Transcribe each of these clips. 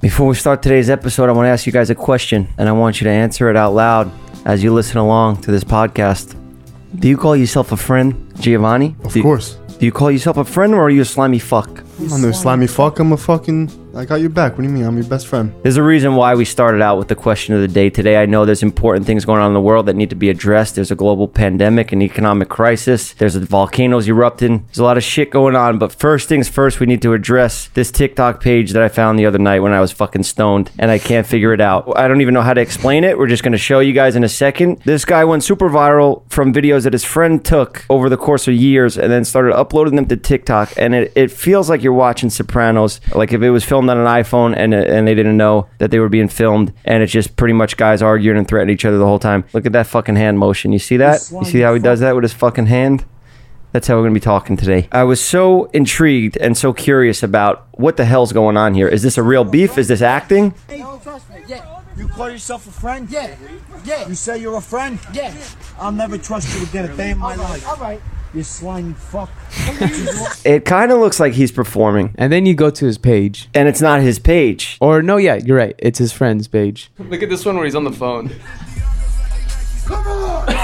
Before we start today's episode, I want to ask you guys a question, and I want you to answer it out loud as you listen along to this podcast. Do you call yourself a friend, Giovanni? Of Do you- course. Do you call yourself a friend, or are you a slimy fuck? I'm no slimy fuck. I'm a fucking. I got your back. What do you mean? I'm your best friend. There's a reason why we started out with the question of the day today. I know there's important things going on in the world that need to be addressed. There's a global pandemic, an economic crisis. There's volcanoes erupting. There's a lot of shit going on. But first things first, we need to address this TikTok page that I found the other night when I was fucking stoned and I can't figure it out. I don't even know how to explain it. We're just going to show you guys in a second. This guy went super viral from videos that his friend took over the course of years and then started uploading them to TikTok. And it, it feels like you're watching Sopranos, like if it was filmed on an iPhone and, and they didn't know that they were being filmed. And it's just pretty much guys arguing and threatening each other the whole time. Look at that fucking hand motion. You see that? You see how he does that with his fucking hand? That's how we're going to be talking today. I was so intrigued and so curious about what the hell's going on here. Is this a real beef? Is this acting? Don't trust me. Yeah, You call yourself a friend? yeah, yeah, You say you're a friend? yeah. I'll never trust you again a day in my life. All right. You slimy fuck. It kind of looks like he's performing, And then you go to his page. and it's not his page. Or no, yeah, you're right. It's his friend's page. Look at this one where he's on the phone.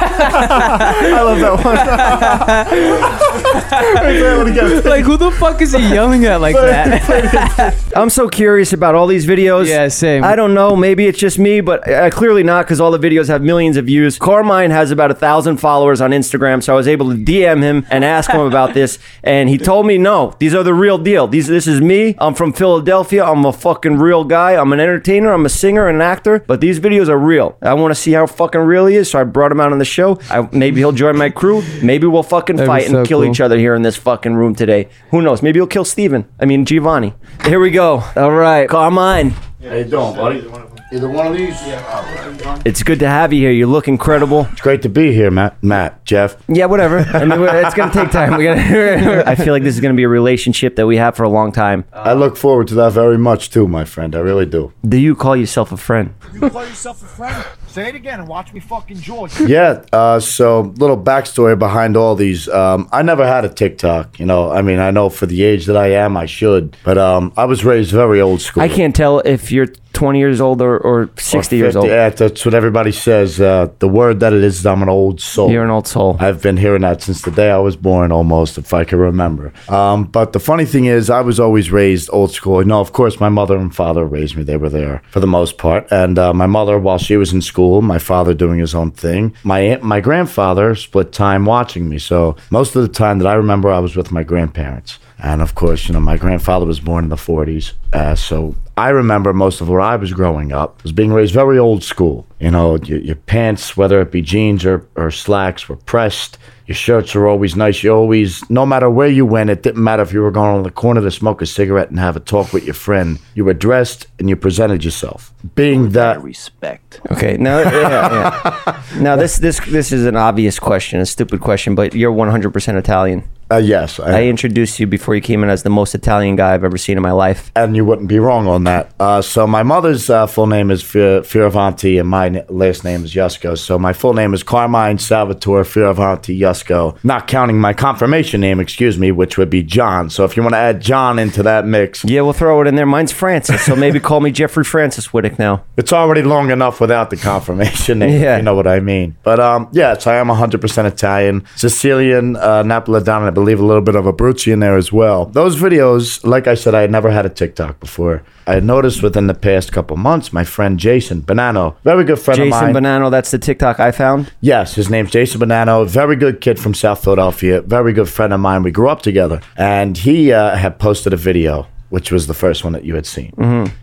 I love that one. Wait, that one again. like who the fuck is he yelling at like that? I'm so curious about all these videos. yeah, same. I don't know. Maybe it's just me, but uh, clearly not because all the videos have millions of views. Carmine has about a thousand followers on Instagram, so I was able to DM him and ask him about this, and he told me no, these are the real deal. These, this is me. I'm from Philadelphia. I'm a fucking real guy. I'm an entertainer. I'm a singer and an actor. But these videos are real. I want to see how fucking real he is, so I brought him out on the show. I, maybe he'll join my crew. Maybe we'll fucking That'd be fight and kill cool. each other here in this fucking room today. Who knows? Maybe he'll kill Steven. I mean Giovanni. Here we go. All right, Carmine. Hey, don't, buddy? Either one of these? Yeah. It's good to have you here. You look incredible. It's great to be here, Matt. Matt, Jeff. Yeah, whatever. I mean, it's gonna take time. We gotta. I feel like this is gonna be a relationship that we have for a long time. I look forward to that very much too, my friend. I really do. Do you call yourself a friend? You call yourself a friend? Say it again and watch me fucking jaw. Yeah. Uh, so, little backstory behind all these. Um, I never had a TikTok. You know, I mean, I know for the age that I am, I should. But um, I was raised very old school. I can't tell if you're 20 years old or, or 60 years old. Yeah, that's what everybody says. Uh, the word that it is, is I'm an old soul. You're an old soul. I've been hearing that since the day I was born, almost, if I can remember. Um, but the funny thing is, I was always raised old school. You know, of course, my mother and father raised me. They were there for the most part. And uh, my mother, while she was in school, my father doing his own thing. My aunt, my grandfather split time watching me. So most of the time that I remember, I was with my grandparents. And of course, you know, my grandfather was born in the 40s. Uh, so I remember most of where I was growing up was being raised very old school. You know, your, your pants, whether it be jeans or, or slacks, were pressed. Your shirts were always nice. You always, no matter where you went, it didn't matter if you were going on the corner to smoke a cigarette and have a talk with your friend. You were dressed and you presented yourself. Being that, respect. Okay, now, yeah, yeah. now this this this is an obvious question, a stupid question, but you're 100% Italian. Uh, yes, I introduced you before you came in as the most Italian guy I've ever seen in my life. and you wouldn't be wrong on that. Uh, so my mother's uh, full name is Fir- Fioravanti, and my n- last name is Yusko. So my full name is Carmine Salvatore Fioravanti Yusko, not counting my confirmation name, excuse me, which would be John. So if you want to add John into that mix, Yeah, we'll throw it in there. Mine's Francis, so maybe call me Jeffrey Francis Wittek now. it's already long enough without the confirmation name. Yeah. you know what I mean. But um, yes, I am 100% Italian, Sicilian, uh, I believe a little bit of Abruzzi in there as well. Those videos, like I said, I had never had a TikTok before. I noticed within the past couple months, my friend Jason Bonanno, very good friend of Jason mine. Bonanno, that's the TikTok I found. Yes, his name's Jason Bonanno. Very good kid from South Philadelphia. Very good friend of mine. We grew up together. And he uh, had posted a video, which was the first one that you had seen.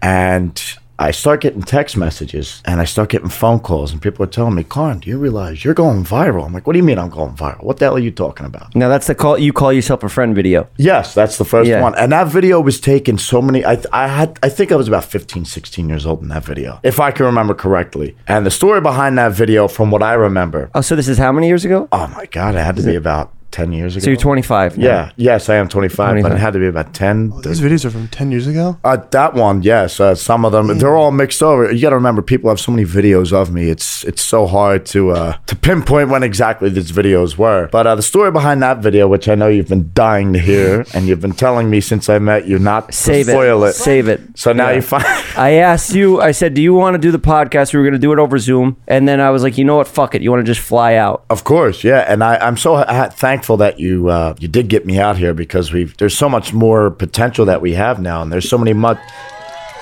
And I start getting text messages and I start getting phone calls, and people are telling me, Carm, do you realize you're going viral? I'm like, what do you mean I'm going viral? What the hell are you talking about? Now that's the call you call yourself a friend video. Yes, that's the first Yeah. one. And that video was taken so many I I had I think I was about 15, 16 years old in that video, if I can remember correctly. And the story behind that video from what I remember Oh, so this is how many years ago? Oh my god, it had to be about ten years ago. So you're 25. now. Yeah. Yes, I am 25, but 25. it had to be about 10. Those videos are from 10 years ago? Uh, that one, yes. Uh, some of them, they're all mixed over. You got to remember, people have so many videos of me. It's it's so hard to uh, to pinpoint when exactly these videos were. But uh, the story behind that video, which I know you've been dying to hear, and you've been telling me since I met you, not to Save spoil it. it. Save it. So now Yeah. you find. I asked you, I said, do you want to do the podcast? We were going to do it over Zoom. And then I was like, you know what? Fuck it. You want to just fly out? Of course, yeah, and I, I'm so ha- thankful that you uh, you did get me out here because we've there's so much more potential that we have now, and there's so many much.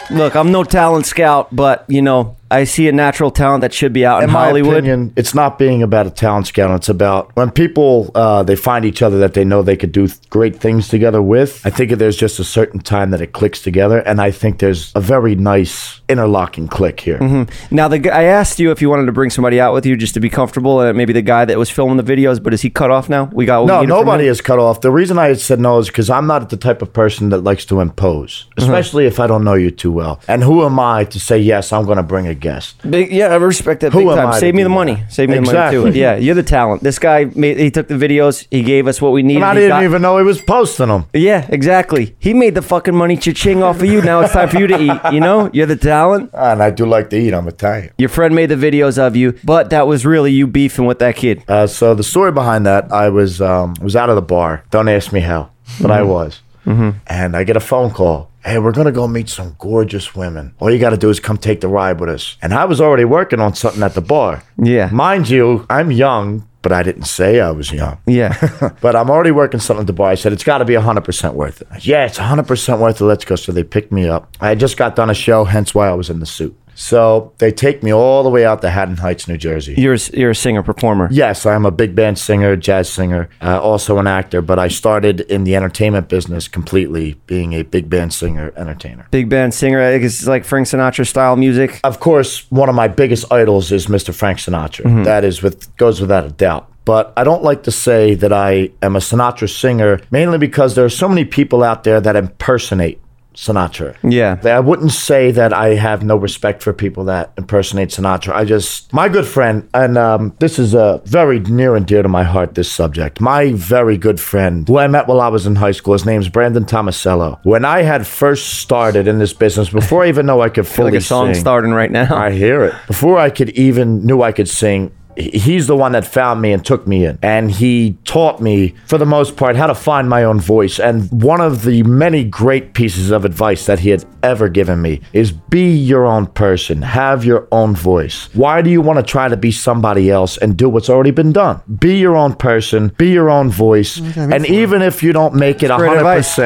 Look, I'm no talent scout, but, you know, I see a natural talent that should be out in, in my Hollywood. opinion, it's not being about a talent scout. It's about when people uh, they find each other that they know they could do th- great things together with. I think there's just a certain time that it clicks together, and I think there's a very nice interlocking click here. Mm-hmm. Now, the I asked you if you wanted to bring somebody out with you just to be comfortable, and maybe the guy that was filming the videos, but is he cut off now? We got No, nobody is cut off. The reason I said no is because I'm not the type of person that likes to impose, Mm-hmm. especially if I don't know you too well. And who am I to say yes? I'm going to bring a guest. Big, yeah, I respect that Who big am time. I to Save me do the that? money. Save me the Exactly. money too. Yeah, you're the talent. This guy, made, he took the videos. He gave us what we needed. And I He didn't got- even know he was posting them. Yeah, exactly. He made the fucking money cha-ching off of you. Now it's time for you to eat. You know, you're the talent. And I do like to eat. I'm Italian. Your friend made the videos of you, but that was really you beefing with that kid. Uh, so the story behind that, I was um, was out of the bar. Don't ask me how, but I was. And I get a phone call. Hey, we're gonna go meet some gorgeous women. All you got to do is come take the ride with us. And I was already working on something at the bar. Yeah. Mind you, I'm young, but I didn't say I was young. Yeah. but I'm already working something at the bar. I said, it's got to be 100% worth it. Yeah, it's 100% worth it. Let's go. So they picked me up. I had just got done a show, hence why I was in the suit. So they take me all the way out to Haddon Heights, New Jersey. You're a, you're a singer performer. Yes, I'm a big band singer, jazz singer, uh, also an actor, but I started in the entertainment business completely being a big band singer, entertainer. Big band singer. I guess it's like Frank Sinatra style music. Of course, one of my biggest idols is Mr. Frank Sinatra. That is with goes without a doubt. But I don't like to say that I am a Sinatra singer, mainly because there are so many people out there that impersonate Sinatra. Yeah. I wouldn't say that I have no respect for people that impersonate Sinatra. I just, my good friend, and um, this is uh, very near and dear to my heart, this subject. My very good friend, who I met while I was in high school, his name's Brandon Tomasello. When I had first started in this business, before I even know I could fully Like a song sing, starting right now. I hear it. Before I could even knew I could sing, he's the one that found me and took me in. And he taught me, for the most part, how to find my own voice. And one of the many great pieces of advice that he had ever given me is be your own person, have your own voice. Why do you want to try to be somebody else and do what's already been done? Be your own person, be your own voice. and even if you don't make it great advice.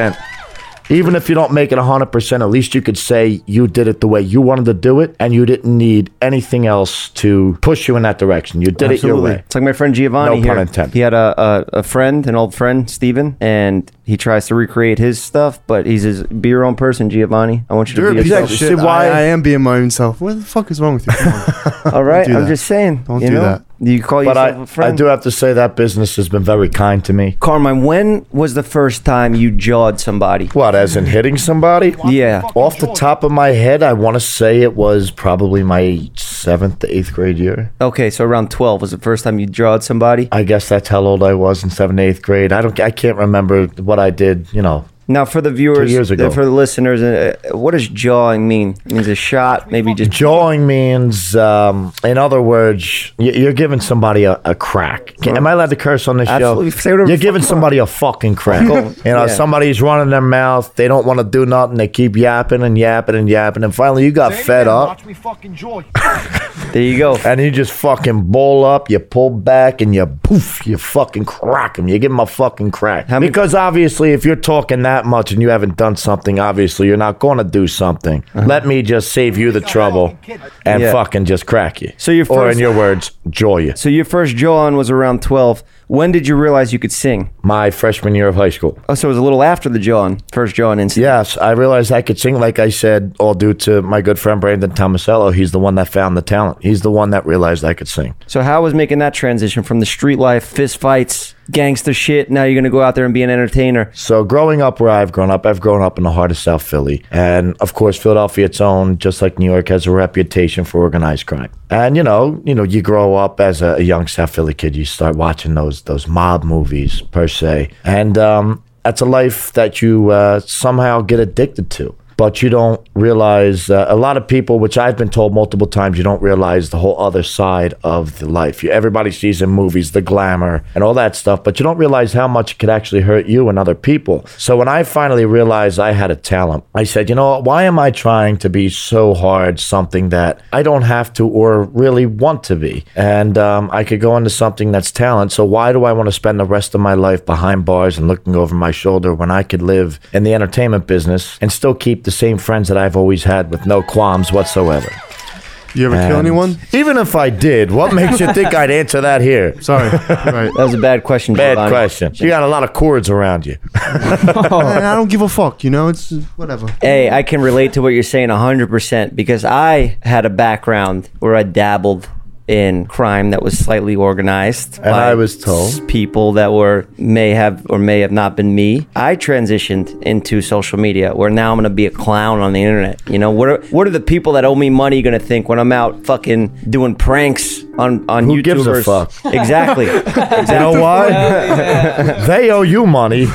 100%, even if you don't make it 100%, at least you could say you did it the way you wanted to do it and you didn't need anything else to push you in that direction. You did it your way. It's like my friend Giovanni No here. pun intended. He had a, a, a friend, an old friend, Steven, and he tries to recreate his stuff, but he's his be your own person, Giovanni. I want you to You're a be piece yourself. of See shit. why- I, I am being my own self. What the fuck is wrong with you? All right, do I'm that. just saying. Don't you do know? that. You call But yourself a I, I friend. I do have to say that business has been very kind to me. Carmine, when was the first time you jawed somebody? What, as in hitting somebody? Yeah. Off the top of my head, I want to say it was probably my seventh to eighth grade year. Okay, so around 12 was the first time you jawed somebody. I guess that's how old I was in seventh, eighth grade. I don't, I can't remember what I did. You know, Now, for the viewers, years ago. for the listeners, uh, what does jawing mean? It means a shot, maybe just. Jawing means, um, in other words, y- you're giving somebody a, a crack. Can- Am I allowed to curse on this Absolutely. show? Say whatever You're the giving fuck you somebody a fucking crack. You know, Yeah. somebody's running their mouth. They don't want to do nothing. They keep yapping and yapping and yapping. And finally, you got Say fed again, up. Watch me fucking jaw. There you go. And you just fucking bowl up, you pull back, and you poof, you fucking crack them. You give them a fucking crack. How many- because obviously, if you're talking that much and you haven't done something, obviously, you're not going to do something. Uh-huh. Let me just save you the trouble and Yeah. fucking just crack you. So your or first- in your words, jaw you. So your first jawing was around 12. When did you realize you could sing? My freshman year of high school. Oh, so it was a little after the John, first John incident. Yes, I realized I could sing. Like I said, all due to my good friend Brandon Tomasello. He's the one that found the talent. He's the one that realized I could sing. So how was making that transition from the street life, fist fights, gangster shit? Now you're gonna go out there and be an entertainer. So growing up where I've grown up, I've grown up in the heart of South Philly. And of course, Philadelphia, its own, just like New York, has a reputation for organized crime. And you know, you know, you grow up as a, a young South Philly kid, you start watching those those those mob movies per se, and um, that's a life that you uh, somehow get addicted to. But you don't realize uh, a lot of people, which I've been told multiple times, you don't realize the whole other side of the life. You, everybody sees in movies the glamour and all that stuff, but you don't realize how much it could actually hurt you and other people. So when I finally realized I had a talent, I said, you know? Why am I trying to be so hard something that I don't have to or really want to be? And um, I could go into something that's talent. So why do I want to spend the rest of my life behind bars and looking over my shoulder when I could live in the entertainment business and still keep the same friends that I've always had with no qualms whatsoever? You ever kill And anyone? Even if I did, what makes you think I'd answer that here? Sorry. right. That was a bad question. Bad Giovanni. question. You got a lot of cords around you. Oh. Man, I don't give a fuck. You know, it's whatever. Hey, I can relate to what you're saying 100% because I had a background where I dabbled in crime that was slightly organized. And I was told. people that were may have or may have not been me. I transitioned into social media where now I'm going to be a clown on the internet. You know, what are what are the people that owe me money going to think when I'm out fucking doing pranks on on Who YouTubers? gives a fuck? Exactly. You know why? they owe you money,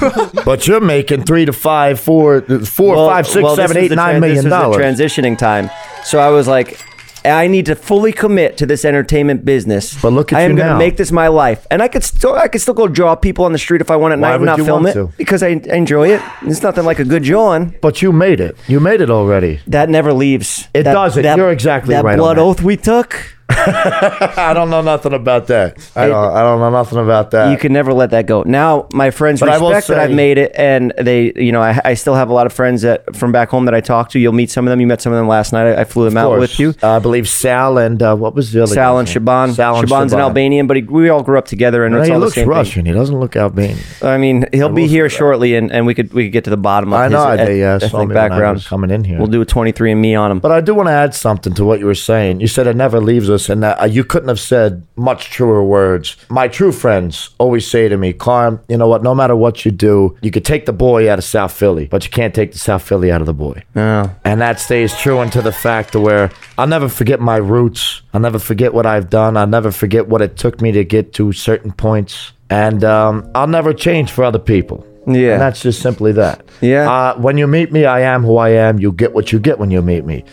but you're making three to five, four, four, Well- five, six, well, this seven, was eight, the nine tran- million this was dollars. the transitioning time. So I was like, I need to fully commit to this entertainment business. But look at I am you gonna now. make this my life, and I could still, I could still go draw people on the street if I want at Why night and would not you film want it to? because I, I enjoy it. It's nothing like a good jawing. but you made it. You made it already. That never leaves. It That- doesn't. that- You're exactly that right on blood that. oath we took. I don't know nothing about that. I don't. I don't know nothing about that. you can never let that go. Now, my friends But I respect that I've made it, and they, you know, I, I still have a lot of friends that from back home that I talk to. You'll meet some of them. You met some of them last night. I, I flew them out with you. Uh, I believe Sal and uh, what was the other? Sal and? Shaban. Sal and Shaban's an Albanian, but he, we all grew up together, and No, it's he all the looks same Russian. He doesn't look Albanian. I mean, he'll be here that. shortly, and, and we could we could get to the bottom of I his know. eth- They uh, ethnic I background. coming in here. We'll do a 23 and me on him. But I do want to add something to what you were saying. You said it never leaves us, and that, uh, you couldn't have said much truer words. My true friends always say to me, Carm, you know what? No matter what you do, you could take the boy out of South Philly, but you can't take the South Philly out of the boy. Oh. And that stays true unto the fact where I'll never forget my roots. I'll never forget what I've done. I'll never forget what it took me to get to certain points. And um, I'll never change for other people. Yeah. And that's just simply that. Yeah. Uh, when you meet me, I am who I am. You get what you get when you meet me.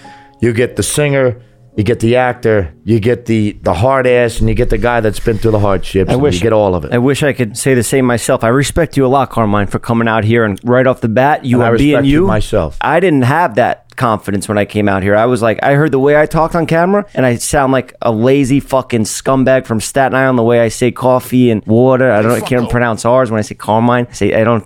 You get the singer, you get the actor, you get the the hard ass, and you get the guy that's been through the hardships. I and wish you get all of it. I wish I could say the same myself. I respect you a lot, Carmine, for coming out here and right off the bat, you And are being you you myself. I didn't have that confidence when I came out here. I was like, I heard the way I talked on camera, and I sound like a lazy fucking scumbag from Staten Island. The way I say coffee and water, I don't, I can't pronounce R's when I say Carmine. I say I don't.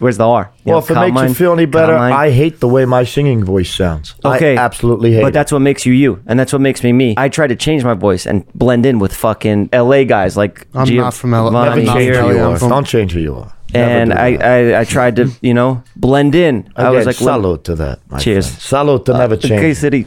Where's the R? You well, know, if it makes you feel any better, Carmine. I hate the way my singing voice sounds. Okay, I absolutely hate But it. that's what makes you you, and that's what makes me me. I try to change my voice and blend in with fucking L.A. guys like I'm not from L- Giovanni Never not change from who you LA, are. Don't change who you are. Never and I. I I tried to you know blend in. I was like, salute to that. Cheers. friend. Salute to uh, never Okay, change. city.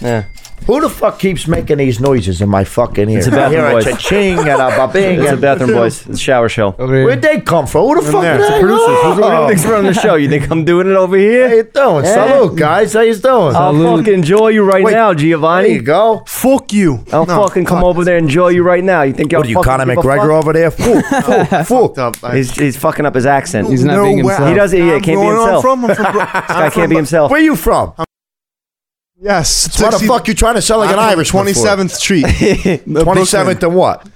Yeah. Who the fuck keeps making these noises in my fucking ear? It's a bathroom I hear voice. a cha-ching and a ba-bing. It's a and- bathroom voice. It's a shower show. Where'd they come from? Who the fuck there. are It's the they? producers. Who's Who Oh. thinks we're on the show? You think I'm doing it over How here? you doing? Hey. Salute, guys. How you doing? I'll fucking enjoy you right Wait, now, there Giovanni. you go. Fuck you. I'll No, fucking come fuck. over there and enjoy you right now. You think y'all What are you, fucking Conor give a McGregor fuck? over there? Fuck, fuck, fuck. Fucked up. I- He's, he's fucking up his accent. He's not No, being himself. He doesn't. Yeah, I'm can't be going- I'm himself. from- I'm from- This guy I'm can't from- be himself. Where you from? Yes. Why the fuck you trying to sound like an Irish? Twenty seventh Street, Twenty seventh and what?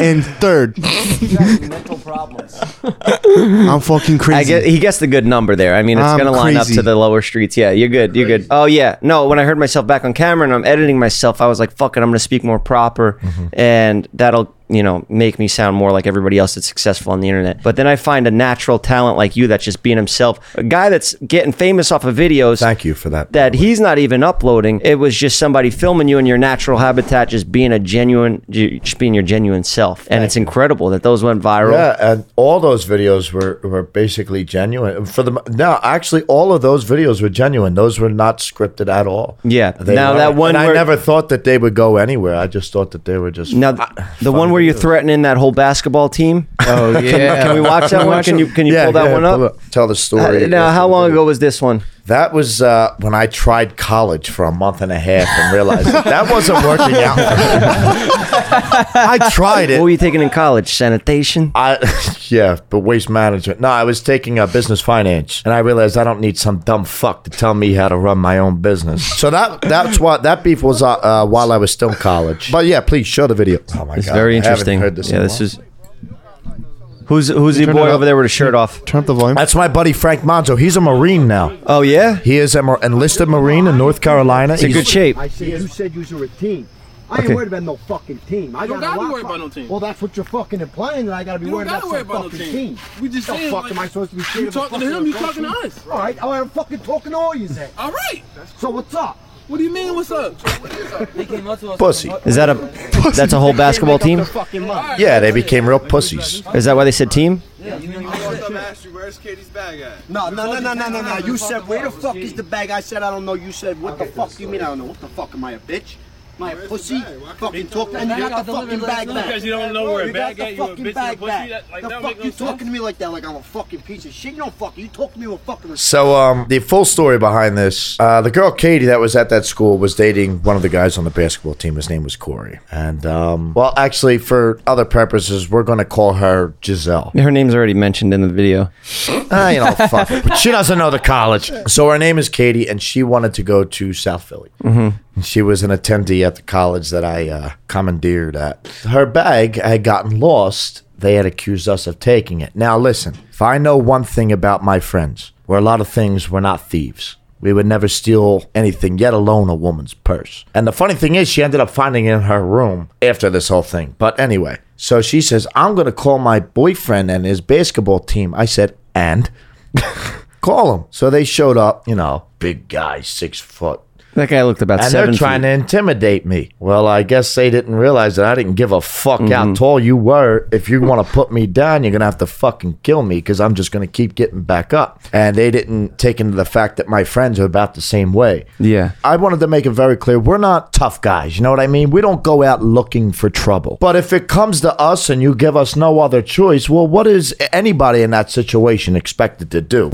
and third. mental problems. I'm fucking crazy. I get he gets the good number there. I mean, it's I'm gonna line up crazy. to the lower streets. Yeah, you're good. You're good. Oh yeah, no. When I heard myself back on camera and I'm editing myself, I was like, "Fuck it, I'm gonna speak more proper," Mm-hmm. and that'll you know make me sound more like everybody else that's successful on the internet. But then I find a natural talent like you that's just being himself, a guy that's getting famous off of videos. Thank you for that. that he's not even uploading. It was just somebody filming you in your natural habitat, just being a genuine, just being your genuine self. And it's incredible that those went viral. Yeah, and all those videos were, were basically genuine. For the no, actually, all of those videos were genuine. Those were not scripted at all. Yeah. They Now weren't. that one and I never thought that they would go anywhere. I just thought that they were just Now, the one where you're threatening that whole basketball team. Oh yeah. Can we watch that one? Can you can you pull that one up? Tell the story. Uh, now, how long ago was this one? That was uh, when I tried college for a month and a half and realized that, that wasn't working out. I tried it. What were you taking in college? Sanitation? I yeah, but waste management. No, I was taking a business finance, and I realized I don't need some dumb fuck to tell me how to run my own business. So that that's what that beef was uh, uh, while I was still in college. But yeah, please show the video. Oh my It's god, very I interesting. heard this yeah, in this while. is. Who's who's the Turn boy it up. over there with a shirt off? Turn up the volume. That's my buddy Frank Monzo. He's a Marine now. Oh yeah, He is an enlisted Marine in North Carolina. He's in good shape. I said you said you were a team. I Okay. ain't worried about no fucking team. I You don't got a gotta be worried fu- about no team. Well, that's what you're fucking implying. That I gotta be You don't worried gotta about worry some about no fucking team. team. We just the saying, fuck like, am I supposed to be scared you of a talking to fucking him, you across talking to us. All right, all right, I'm fucking talking to all you say. All right. So what's up? What do you mean? What's up? pussy. Is that a that's a whole basketball team? up the fucking money. Yeah, they became real pussies. Is that why they said team? Where's Katie's bag at? No, no, no, no, no, no, no. You said where the fuck is the bag? I said I don't know. You said what the fuck do you mean I don't know? What the fuck am I a bitch? Am I a pussy? Fucking talk and you got the fucking bag back. Because you don't know where a bag at, the you a fucking bitch bag pussy. back. That, like, The that fuck you talking to me like that? Like I'm a fucking piece of shit? You don't fucking. You talk to me with fucking. So, um, the full story behind this, uh, the girl Katie that was at that school was dating one of the guys on the basketball team. His name was Corey. And, um, well, actually, for other purposes, we're going to call her Giselle. Her name's already mentioned in the video. Ah, you know, fuck it. But she doesn't know the college. So her name is Katie, and she wanted to go to South Philly. Mm-hmm. She was an attendee at the college that I uh, commandeered at. Her bag had gotten lost. They had accused us of taking it. Now, listen, if I know one thing about my friends, where a lot of things were not thieves. We would never steal anything, yet alone a woman's purse. And the funny thing is, she ended up finding it in her room after this whole thing. But anyway, so she says, I'm going to call my boyfriend and his basketball team. I said, and? call him. So they showed up, you know, big guy, six foot. That guy looked about And seven. they're trying feet. to intimidate me. Well, I guess they didn't realize that I didn't give a fuck how mm-hmm. tall you were. If you want to put me down, you're going to have to fucking kill me because I'm just going to keep getting back up. And they didn't take into the fact that my friends are about the same way. Yeah. I wanted to make it very clear we're not tough guys. You know what I mean? We don't go out looking for trouble. But if it comes to us and you give us no other choice, well, what is anybody in that situation expected to do?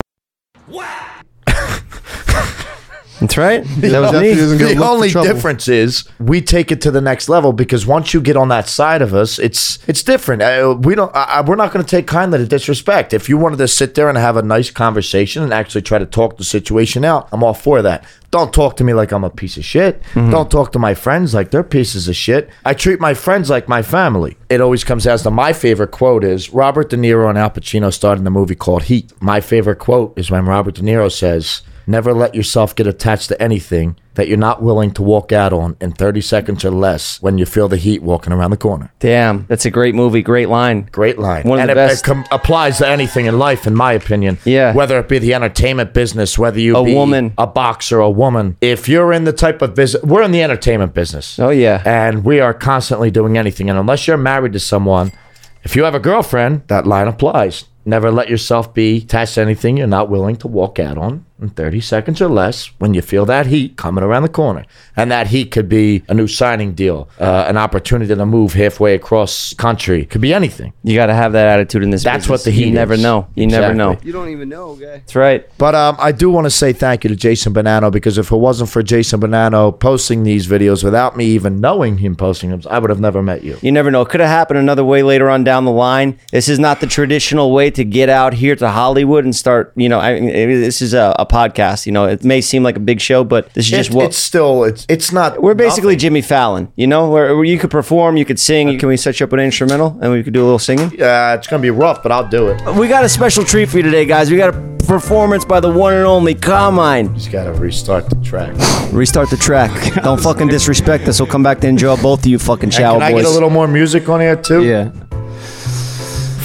That's right. That was Definitely me. the only difference is we take it to the next level because once you get on that side of us, it's it's different. Uh, we don't. Uh, we're not going to take kindly to disrespect. If you wanted to sit there and have a nice conversation and actually try to talk the situation out, I'm all for that. Don't talk to me like I'm a piece of shit. Don't talk to my friends like they're pieces of shit. I treat my friends like my family. It always comes down to my favorite quote is Robert De Niro and Al Pacino starred in the movie called Heat. My favorite quote is when Robert De Niro says, Never let yourself get attached to anything that you're not willing to walk out on in 30 seconds or less when you feel the heat walking around the corner. Damn, that's a great movie. Great line. Great line. One of and the it, best. it com- applies to anything in life, in my opinion. Yeah. Whether it be the entertainment business, whether you A be woman. a boxer, a woman. If you're in the type of business, we're in the entertainment business. Oh yeah. And we are constantly doing anything. And unless you're married to someone, if you have a girlfriend, that line applies. Never let yourself be attached to anything you're not willing to walk out on in 30 seconds or less when you feel that heat coming around the corner. And that heat could be a new signing deal, uh, an opportunity to move halfway across country. Could be anything. You got to have that attitude in this. That's business. what the heat You never is. know. You never know. You don't even know, guy. That's right. But um, I do want to say thank you to Jason Bonanno because if it wasn't for Jason Bonanno posting these videos without me even knowing him posting them, I would have never met you. You never know. It could have happened another way later on down the line. This is not the traditional way to get out here to Hollywood and start. You know, I mean, this is a, a podcast. You know, it may seem like a big show, but this is just It- what it's still it's it's not. we're basically nothing. Jimmy Fallon. You know, where, where you could perform, you could sing. Can we set you up an instrumental and we could do a little singing? Yeah, it's gonna be rough, but I'll do it. We got a special treat for you today, guys. We got a performance by the one and only Carmine. Just gotta restart the track. Restart the track. Don't fucking disrespect us. We'll come back to enjoy both of you fucking shower can I boys. get a little more music on here too? Yeah.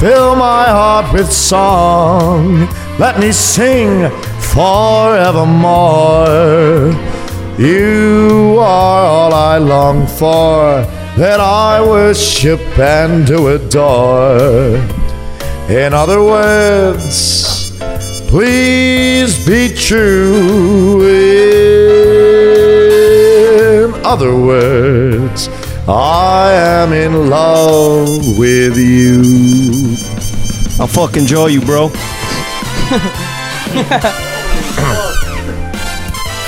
Fill my heart with song. let me sing forevermore. You are all I long for, that I worship and to adore. In other words, please be true. In other words, I am in love with you. I'll fucking draw you, bro.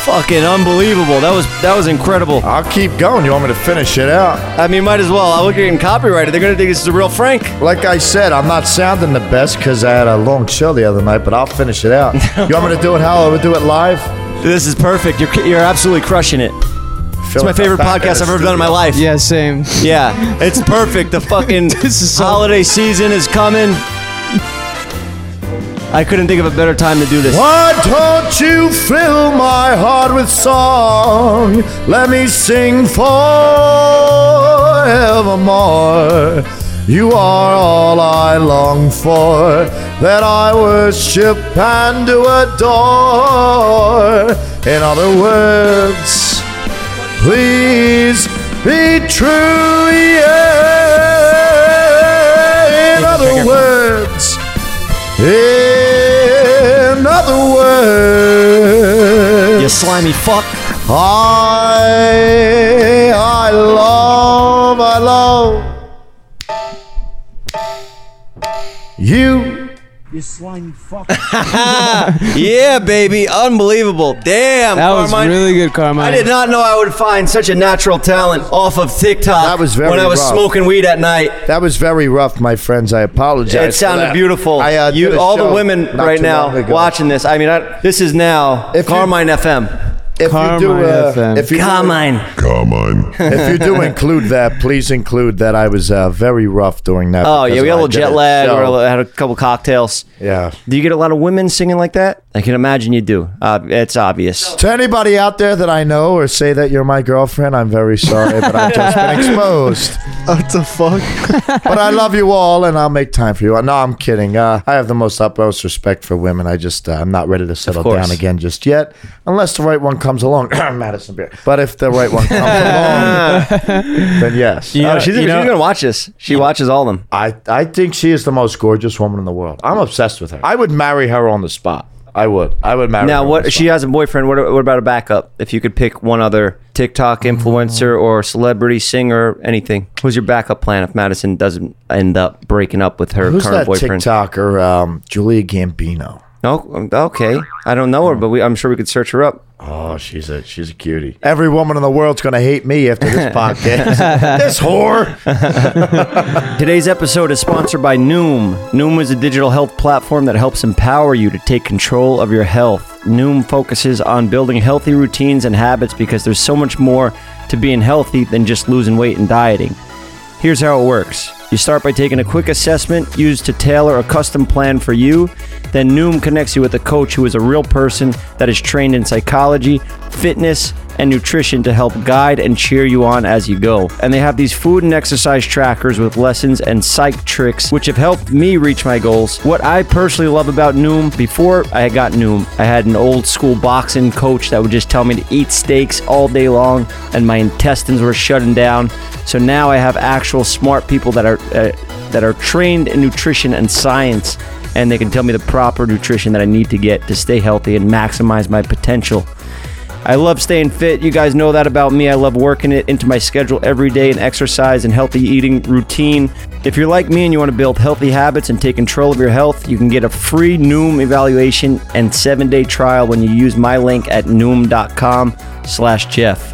fucking unbelievable. That was that was incredible. I'll keep going. You want me to finish it out? I mean, might as well. I look getting copyrighted. They're gonna think this is a real Frank. Like I said, I'm not sounding the best because I had a long show the other night, but I'll finish it out. you want me to do it how I would do it live? This is perfect. You're you're absolutely crushing it. It's my favorite podcast I've ever done in my life. Yeah, same. Yeah, it's perfect. The fucking This is so- holiday season is coming. I couldn't think of a better time to do this. Why don't you fill my heart with song? Let me sing forevermore. You are all I long for, that I worship and to adore. In other words, please be true, yeah. In other words, in other words, You slimy fuck. I, I love, I love you. You slimy fuck. Yeah, baby. Unbelievable. Damn. That was Carmine. really good, Carmine. I did not know I would find such a natural talent off of TikTok. That was very when I was rough. smoking weed at night. That was very rough, my friends. I apologize. It for sounded that. beautiful. I, uh, you, all the women right now watching this. I mean, I, this is now If you- Carmine FM. If you do, uh, FM. if you do- Carmine. if you do include that, please include that I was uh, very rough during that. Oh yeah, we got a I little jet lag. show. We had a couple cocktails. Yeah. Do you get a lot of women singing like that? I can imagine you do. Uh, it's obvious. To anybody out there that I know or say that you're my girlfriend, I'm very sorry, but I've just been exposed. What the fuck? But I love you all, and I'll make time for you. No, I'm kidding. Uh, I have the most utmost respect for women. I just uh, I'm not ready to settle down again just yet, unless the right one comes along. Madison Beer. But if the right one comes along, then yes. Oh, Uh, she's, you she's gonna watch this. She watches all of them. I I think she is the most gorgeous woman in the world. I'm obsessed with her. I would marry her on the spot. I would. I would marry. Now, on what? She has a boyfriend. What, what about a backup? If you could pick one other TikTok influencer or celebrity singer, anything. Who's your backup plan if Madison doesn't end up breaking up with her Who's current that boyfriend? TikToker? Um, Julia Gambino. No, okay. I don't know her, but we, I'm sure we could search her up. Oh, she's a she's a cutie. Every woman in the world's gonna hate me after this podcast. this whore. Today's episode is sponsored by Noom. Noom is a digital health platform that helps empower you to take control of your health. Noom focuses on building healthy routines and habits because there's so much more to being healthy than just losing weight and dieting. Here's how it works. You start by taking a quick assessment used to tailor a custom plan for you. Then Noom connects you with a coach who is a real person that is trained in psychology, fitness, and nutrition to help guide and cheer you on as you go. And they have these food and exercise trackers with lessons and psych tricks, which have helped me reach my goals. What I personally love about Noom, before I got Noom, I had an old school boxing coach that would just tell me to eat steaks all day long, and my intestines were shutting down. So now I have actual smart people that are uh, that are trained in nutrition and science, and they can tell me the proper nutrition that I need to get to stay healthy and maximize my potential. I love staying fit. You guys know that about me. I love working it into my schedule every day and exercise and healthy eating routine. If you're like me and you want to build healthy habits and take control of your health, you can get a free Noom evaluation and seven-day trial when you use my link at noom.com slash Jeff.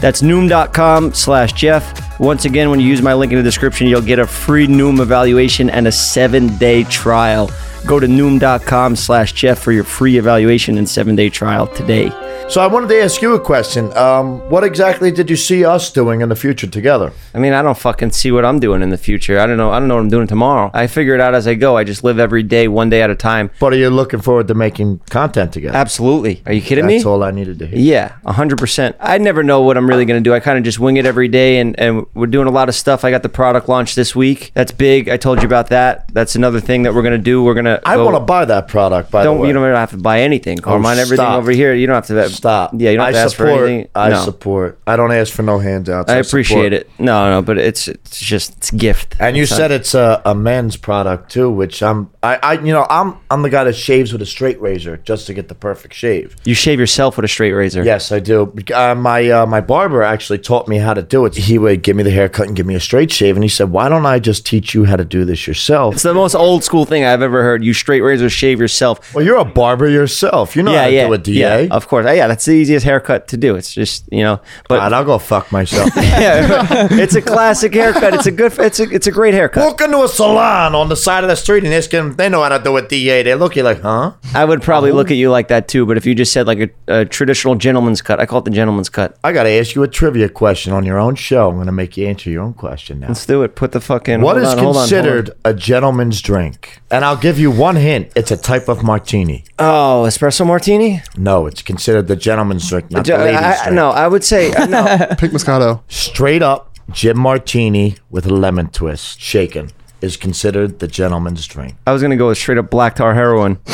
That's noom.com slash Jeff. Once again, when you use my link in the description, you'll get a free Noom evaluation and a seven-day trial. Go to noom.com slash Jeff for your free evaluation and seven-day trial today. So I wanted to ask you a question. Um, what exactly did you see us doing in the future together? I mean, I don't fucking see what I'm doing in the future. I don't know. I don't know what I'm doing tomorrow. I figure it out as I go. I just live every day, one day at a time. But are you looking forward to making content together? Absolutely. Are you kidding That's me? That's all I needed to hear. Yeah, hundred percent. I never know what I'm really gonna do. I kind of just wing it every day, and and we're doing a lot of stuff. I got the product launch this week. That's big. I told you about that. That's another thing that we're gonna do. We're gonna. I want to buy that product. By Don't the way, you don't have to buy anything, Carmine? Everything over here, you don't have to stop. Yeah, you don't have I to ask for support. anything. I no. support. I don't ask for no handouts. I appreciate it. No, no, but it's it's just it's a gift. And you It's not- said it's a, a men's product too, which I'm. I, I you know I'm I'm the guy that shaves with a straight razor just to get the perfect shave. you shave yourself with a straight razor. Yes, I do. Uh, my uh, my barber actually taught me how to do it. He would give me the haircut and give me a straight shave, and he said, "Why don't I just teach you how to do this yourself?" It's the most old school thing I've ever heard. You straight razor shave yourself. well, you're a barber yourself. You know yeah, how to yeah, do a DA. yeah. Of course, yeah. That's the easiest haircut to do. It's just you know, but God, I'll go fuck myself. yeah, it's a classic haircut. It's a good. It's a it's a great haircut. Walk into a salon on the side of the street and ask them, they know how to do a DA. They look at you like, huh? I would probably Oh. look at you like that too. But if you just said like a, a traditional gentleman's cut, I call it the gentleman's cut. I got to ask you a trivia question on your own show. I'm going to make you answer your own question now. Let's do it. Put the fucking. What hold is on, hold on, hold on. considered a gentleman's drink? And I'll give you one hint. It's a type of martini. Oh, espresso martini. No, it's considered the gentleman's drink, not the I- ladies' I- drink. no, I would say uh, no. Pick Moscato. Straight up, gin Martini with a lemon twist, shaken, is considered the gentleman's drink. I was gonna go with straight up black tar heroin.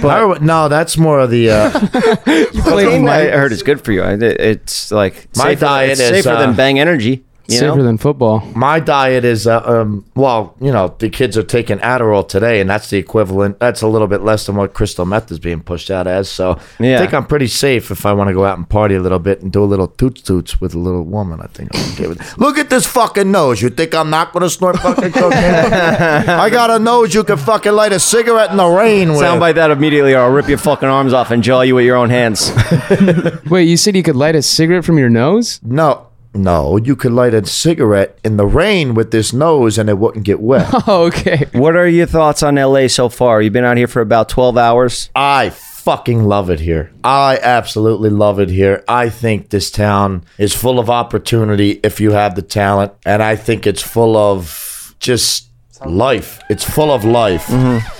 But, no, that's more of the. Uh, Cocaine, I heard it's good for you. I- it- It's like My safer, diet it's is, safer uh, than Bang Energy. You Safer know? than football. my diet is, uh, um, well, you know, the kids are taking Adderall today, and that's the equivalent. That's a little bit less than what crystal meth is being pushed out as. So Yeah. I think I'm pretty safe if I want to go out and party a little bit and do a little toots toots with a little woman. I think I'm okay with Look at this fucking nose. You think I'm not going to snort fucking cocaine? I got a nose you can fucking light a cigarette in the rain with. Soundbite that immediately, or I'll rip your fucking arms off and jaw you with your own hands. Wait, you said you could light a cigarette from your nose? No. No, you could light a cigarette in the rain with this nose and it wouldn't get wet. Oh, okay. what are your thoughts on LA so far? You've been out here for about twelve hours. I fucking love it here. I absolutely love it here. I think this town is full of opportunity if you have the talent. And I think it's full of just life. It's full of life. Mm-hmm.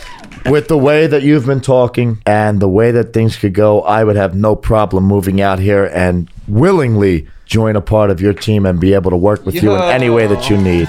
With the way that you've been talking and the way that things could go, I would have no problem moving out here and willingly join a part of your team and be able to work with you in any way that you need.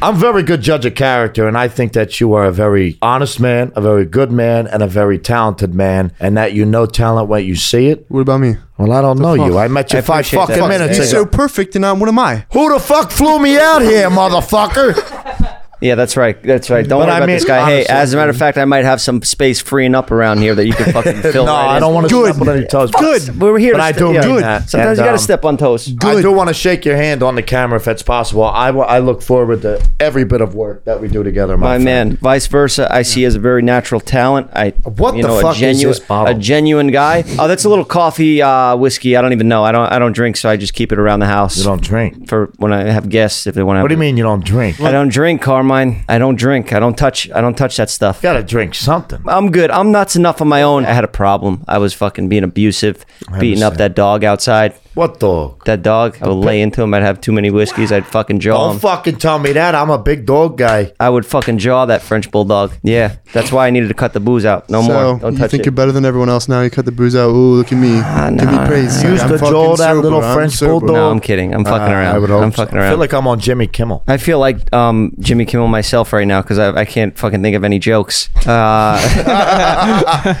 I'm a very good judge of character, and I think that you are a very honest man, a very good man, and a very talented man, and that you know talent when you see it. What about me? Well, I don't know fuck? you. I met you I five appreciate that. fucking Fuck, minutes He's ago. so perfect, and I'm, what am I? Who the fuck flew me out here, motherfucker? Yeah, that's right. That's right. Don't But worry I about mean, this guy. Hey, as a matter of fact, I might have some space freeing up around here that you can fucking fill. no, right I don't want to Good. step on any toes. Good. We're here. But to I step- do yeah. mean that. Sometimes And, you got to um, step on toes. I do want to shake your hand on the camera if it's possible. I, I look forward to every bit of work that we do together, my, My man, vice versa. I see as a very natural talent. I What you the fuck a is genuine, this bottle? A genuine guy. Oh, that's a little coffee uh, whiskey. I don't even know. I don't. I don't drink, so I just keep it around the house You don't drink. for when I have guests if they want to. What do you mean you don't drink? I don't drink, Carmine. I don't drink. I don't touch. I don't touch that stuff. gotta drink something. I'm good. I'm nuts enough on my own. I had a problem. I was fucking being abusive, beating up that dog outside. What dog? That dog. I would lay into him. I'd have too many whiskeys. I'd fucking jaw Don't him. fucking tell me that. I'm a big dog guy. I would fucking jaw that French bulldog. Yeah, that's why I needed to cut the booze out. No so more. Don't you touch think it. you're better than everyone else now? You cut the booze out. Ooh, look at me. Give nah, me praise. You used to fucking jaw that sober. little I'm French sober. bulldog? No, I'm kidding. I'm fucking Uh, around. I would hope I'm so. fucking I feel like I'm on Jimmy Kimmel. I feel like um, Jimmy Kimmel myself right now because I, I can't fucking think of any jokes. Uh,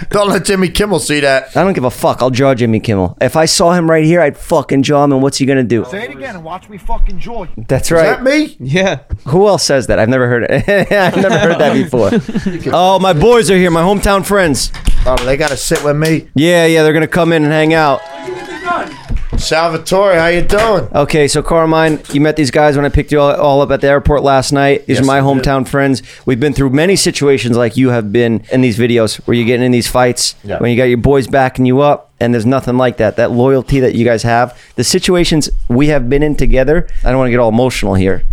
Don't let Jimmy Kimmel see that. I don't give a fuck. I'll jaw Jimmy Kimmel. If I saw him right here, I'd fucking jaw him. And what's he gonna do? Say it again and watch me fucking jaw you. That's right. Is that me? Yeah. Who else says that? I've never heard it. I've never heard that before. oh, my boys are here. My hometown friends. Oh, they gotta sit with me. Yeah, yeah. They're gonna come in and hang out. Salvatore, how you doing? Okay, so Carmine, you met these guys when I picked you all, all up at the airport last night. These Yes, are my I did. hometown friends. We've been through many situations like you have been in these videos where you're getting in these fights Yeah. when you got your boys backing you up. And there's nothing like that. That loyalty that you guys have, the situations we have been in together. I don't want to get all emotional here,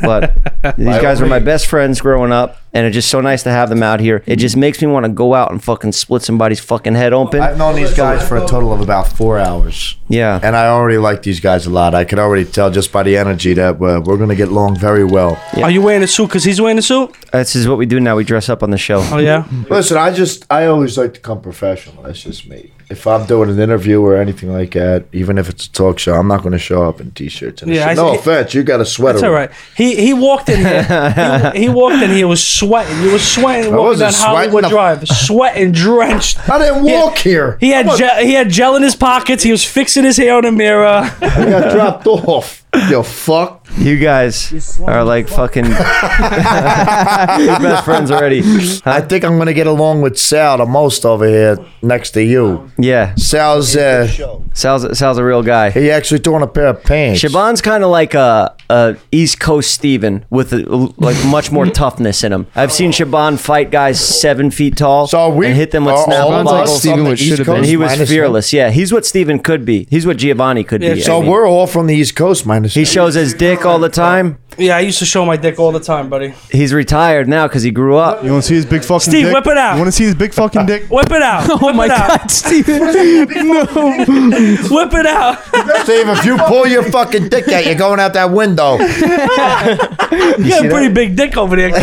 but these guys were my best friends growing up, and it's just so nice to have them out here. It just makes me want to go out and fucking split somebody's fucking head open. I've known these guys for a total of about four hours. yeah. And I already like these guys a lot. I can already tell just by the energy that uh, we're going to get along very well. Are you wearing a suit because he's wearing a suit? This is what we do now. We dress up on the show. Oh yeah. Listen, I just, I always like to come professional. That's just me. If I'm doing an interview or anything like that, even if it's a talk show, I'm not going to show up in t-shirts and Yeah, shit. No offense, you got a sweater. That's all right. He he walked in here. he, he walked in here. He was sweating. He was sweating walking wasn't down sweating. Hollywood The- Drive, sweating, drenched. I didn't He walk here. He had gel, he had gel in his pockets. He was fixing his hair in the mirror. I got dropped off. You fuck. You guys are like fucking best friends already. I think I'm going to get along with Sal the most over here next to you. Yeah. Sal's, uh, Sal's, Sal's a real guy. he actually throwing a pair of pants. Shaban's kind of like a, a East Coast Steven with a, like much more toughness in him. I've seen Shaban fight guys seven feet tall So we- and hit them with are snap all of Shaban's like us. Steven from the East should have been. And he was minus him? fearless. Yeah, he's what Steven could be. He's what Giovanni could Yeah, be. So I mean. we're all from the East Coast minus he shows his dick all the time. Yeah, I used to show my dick all the time, buddy. He's retired now because he grew up. You want to see his big fucking Steve, dick? whip it out. You want to see his big fucking dick? Whip it out. Oh Whip my it. God, Steven. no. Whip it out. Steve, if you pull your fucking dick out, you're going out that window. You got a pretty big dick over there. What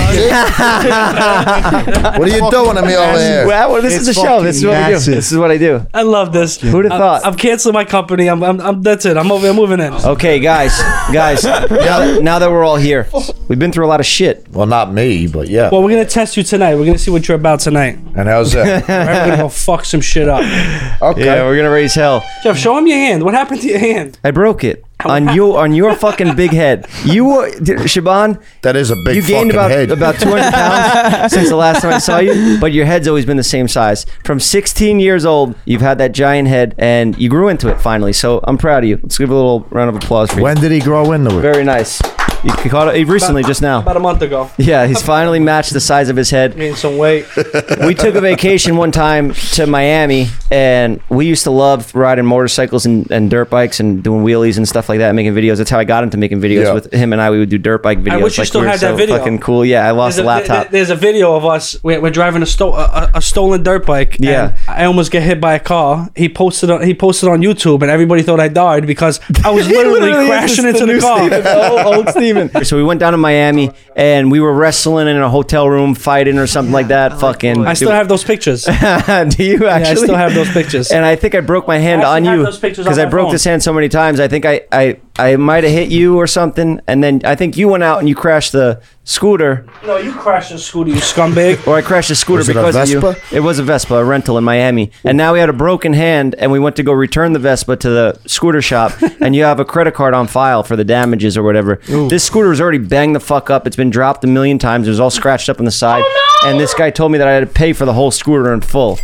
are you doing to me over here? Well, well, this is It's the show. This is what we do. This is what I do. I love this. Who'd have I'm- thought? I'm canceling my company. I'm, I'm, I'm that's it. I'm over here moving in. Okay, guys, guys. Now that, now that we're all here, we've been through a lot of shit. Well, not me, but yeah. Well, we're gonna test you tonight. We're gonna see what you're about tonight. And how's that? All right, we're gonna go fuck some shit up. Okay. Yeah, we're gonna raise hell. Jeff, show him your hand. What happened to your hand? I broke it on you on your fucking big head. You were Shaban. that is a big head. You gained fucking about head. about 200 pounds since the last time I saw you, but your head's always been the same size. From 16 years old, you've had that giant head, and you grew into it finally. So I'm proud of you. Let's give a little round of applause for you. when did he grow into it? Very nice. He caught it recently, just now. About a month ago. Yeah, he's finally matched the size of his head. Gained some weight. we took a vacation one time to Miami, and we used to love riding motorcycles and, and dirt bikes and doing wheelies and stuff like that, making videos. That's how I got into making videos Yeah. with him and I. We would do dirt bike videos. wish you like still we were had that so video. Fucking cool. Yeah, I lost There's the a, laptop. there's a video of us. We're, we're driving a, sto- a, a stolen dirt bike. and Yeah. I almost get hit by a car. He posted on he posted on YouTube, and everybody thought I died because I was literally, crashing into the car. old, old Steven. So we went down to Miami and we were wrestling in a hotel room, fighting or something like that. Fucking. I still have those pictures. do you actually? Yeah, I still have those pictures. And I think I broke my hand I on have you those pictures because on I my broke phone. this hand so many times. I think I I, I might have hit you or something, and then I think you went out and you crashed the scooter, no, you crashed the scooter, you scumbag. or I crashed the scooter Was it a because of you. It was a Vespa, a rental in Miami, and now we had a broken hand, and we went to go return the Vespa to the scooter shop, and you have a credit card on file for the damages or whatever. This scooter was already banged the fuck up. It's been dropped a million times. It was all scratched up on the side, oh, and this guy told me that I had to pay for the whole scooter in full.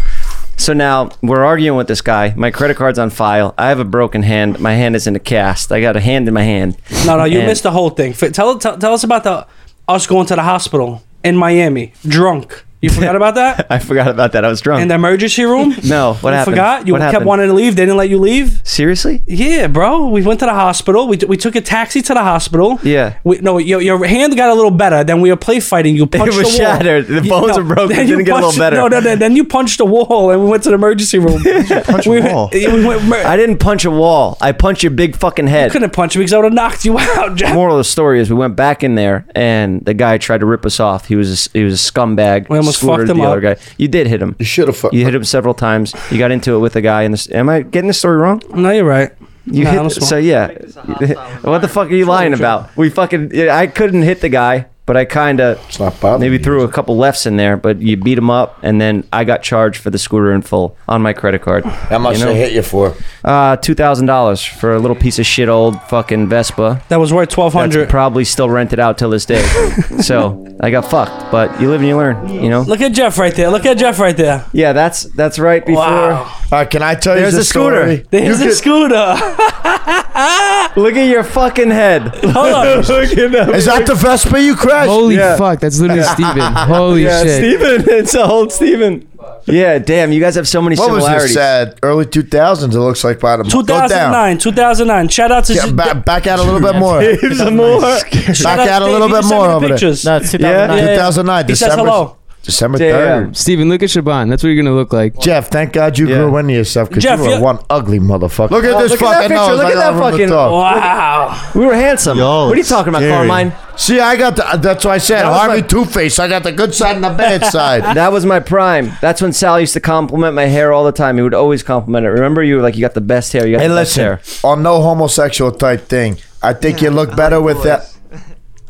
So now we're arguing with this guy. My credit card's on file. I have a broken hand. My hand is in a cast. I got a hand in my hand. No, no, you And- missed the whole thing. F- Tell, tell tell us about the us going to the hospital in Miami, drunk. You forgot about that? I forgot about that. I was drunk. In the emergency room? no, what you happened? forgot? You what kept happened? wanting to leave. They didn't let you leave. Seriously? Yeah, bro. We went to the hospital. We, we took a taxi to the hospital. Yeah. We, no, your, your hand got a little better. Then we were play fighting. You punched was the wall. shattered. The You- bones were broken. then It you didn't get a little better. No, no, no. Then you punched the wall, and we went to the emergency room. Punch a we, wall. we went, I didn't punch a wall. I punched your big fucking head. You couldn't punch me because I would have knocked you out. Jack. Moral of the story is we went back in there and the guy tried to rip us off. He was a, he was a scumbag. We almost fucked him dealer up. guy. You did hit him. You should have fucked. You hit him several times. You got into it with a guy. In this, am I getting the story wrong? No, you're right. You Nah, I hit. don't. So yeah. what the fuck are you lying about? We fucking. I couldn't hit the guy, but I kind of It's not bothering maybe you. threw a couple lefts in there. But you beat them up, and then I got charged for the scooter in full on my credit card. How much you know? they hit you for? Uh, two thousand dollars for a little piece of shit old fucking Vespa. That was worth twelve That's probably still rented out till this day. so I got fucked. But you live and you learn. You know. Look at Jeff right there. Look at Jeff right there. Yeah, that's that's right before. Wow. All right, can I tell you There's a scooter. story? There's You a could- scooter. Look at your fucking head. Hold on. Is that the Vespa you crashed? Holy Yeah. fuck, that's literally Steven. Holy yeah, shit. Steven. It's a old Steven. Yeah, damn, you guys have so many What was similarities. this? Uh, early 2000s. It looks like by the Go down. 2009, 2009. Shout out to Yeah, back, back out a little bit more. Some more. Back out a little bit more over there. No, it's Yeah. 2009. Yeah, yeah. 2009. He says hello. December Damn. 3rd. Steven, look at Shaban. That's what you're gonna look like. Jeff, thank God you Yeah. grew into yourself because Jeff, you were yeah. one ugly motherfucker. Look at Oh, this look at that fucking picture. nose. Look I at got that room to fucking- talk. Wow. We were handsome. Yo, what are you talking about, scary. Carmine? See, I got the. That's why I said That was Harvey my- Two Face. I got the good side and the bad side. That was my prime. That's when Sal used to compliment my hair all the time. He would always compliment it. Remember, you were like, "You got the best hair. You got Hey, the best listen, hair." on no homosexual type thing. I think you look better with that.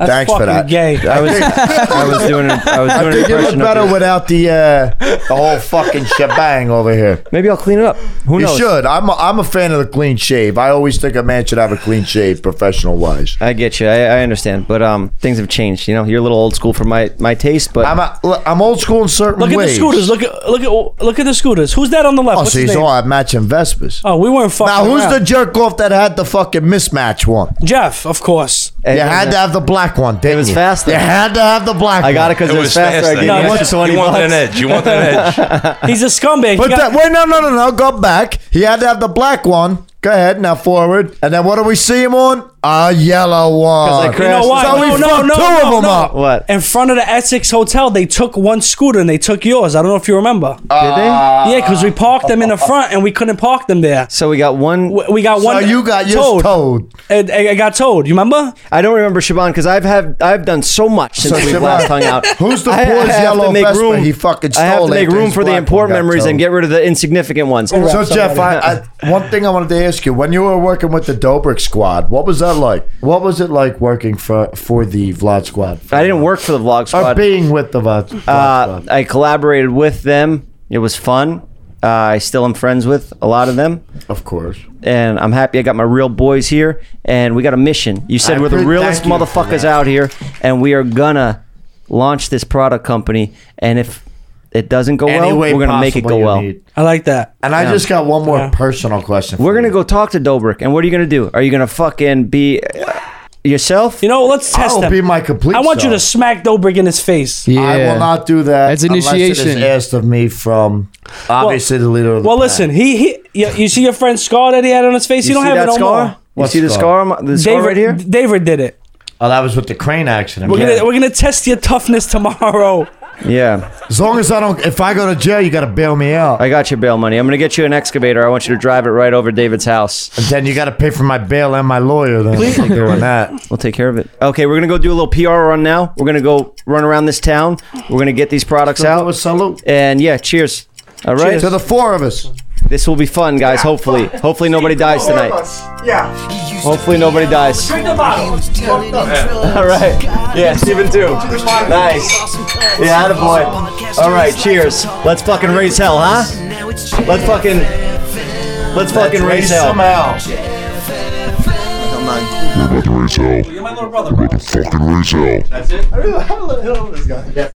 That's Thanks for that. gay. I was, I was doing, an, I was I doing an think you look impression of better you. without the uh, the whole fucking shebang over here. Maybe I'll clean it up. Who You knows? should. I'm a, I'm a fan of the clean shave. I always think a man should have a clean shave, professional wise. I get you. I, I understand, but um, things have changed. You know, you're a little old school for my my taste, but I'm a, look, I'm old school in certain Look at the scooters. Look at look at look at the scooters. Who's that on the left? Oh, What's so his he's name? all at matching Vespas. Oh, we weren't fucking. Now, who's around. the jerk off that had the fucking mismatch one? Jeff? Of course. It You had to have the black one, didn't was you? faster. You had to have the black one. I got it because it, It was was faster. I faster. gave No, you what- extra twenty You wanted bucks. an edge. You want an edge. He's a scumbag. But got- that, wait, no, no, no, no. Go back. He had to have the black one. Go ahead, now forward. And then what do we see him on? A yellow one. You know what? So no, we no, fucked no, two no, of them no. up. What? In front of the Essex Hotel, they took one scooter and they took yours. I don't know if you remember. Ah. Did they? yeah, because we parked them in the front and we couldn't park them there. So we got one. We we got So one. you got yours towed. towed. And I I got towed. You remember? I don't remember Shaban because I've have I've done so much since So, we Shaban, last hung out. who's the I- I boy's have to yellow make Vespa room- he fucking I have stole to make after room his for the black one important got memories and towed? get rid of the insignificant ones. So Jeff, I, I, one thing I wanted to ask you: when you were working with the Dobrik Squad, what was that like? What was it like working for for the Vlog Squad? I didn't work for the vlog Squad. Or being with the Vlog, Vlad Uh, Squad. I collaborated with them. It was fun. Uh, I still am friends with a lot of them, Of course. and I'm happy I got my real boys here. And we got a mission. You said I we're the realest thank you for motherfuckers that. out here, and we are gonna launch this product company. And if it doesn't go Any well, way we're gonna make it possible go you well. need. I like that. And I just got one more Yeah. personal question. We're gonna you. go talk to Dobrik, and what are you gonna do? Are you gonna fucking be uh, yourself? You know, let's test I'll him. be my complete. I want you to self. smack Dobrik in his face. Yeah. I will not do that. That's Unless it initiation. is asked of me from obviously the leader of the Well, pack. listen, he he. You, you see your friend scar that he had on his face. You, don't see have that it no scar? more. You What see the scar? scar? on my- The scar David, right here. David did it. Oh, that was with the crane accident. We're gonna we're gonna test your toughness tomorrow. Yeah, As long as I don't, if I go to jail, you got to bail me out. I got your bail money. I'm gonna get you an excavator. I want you to drive it right over David's house. And then you got to pay for my bail and my lawyer. Then doing that. We'll take care of it. Okay, we're gonna go do a little PR run now. We're gonna go run around this town. We're gonna get these products That out. salute And yeah, cheers. All right. to the four of us. This will be fun, guys. Hopefully, hopefully nobody dies tonight. Yeah. Hopefully nobody dies. Drink the bottle. All right. Yeah, Steven too. Nice. Yeah, boy. All right, cheers. Let's fucking raise hell, huh? Let's fucking. Let's fucking raise hell. somehow. You're my little brother, bro. Fucking raise hell. I really, I love this guy.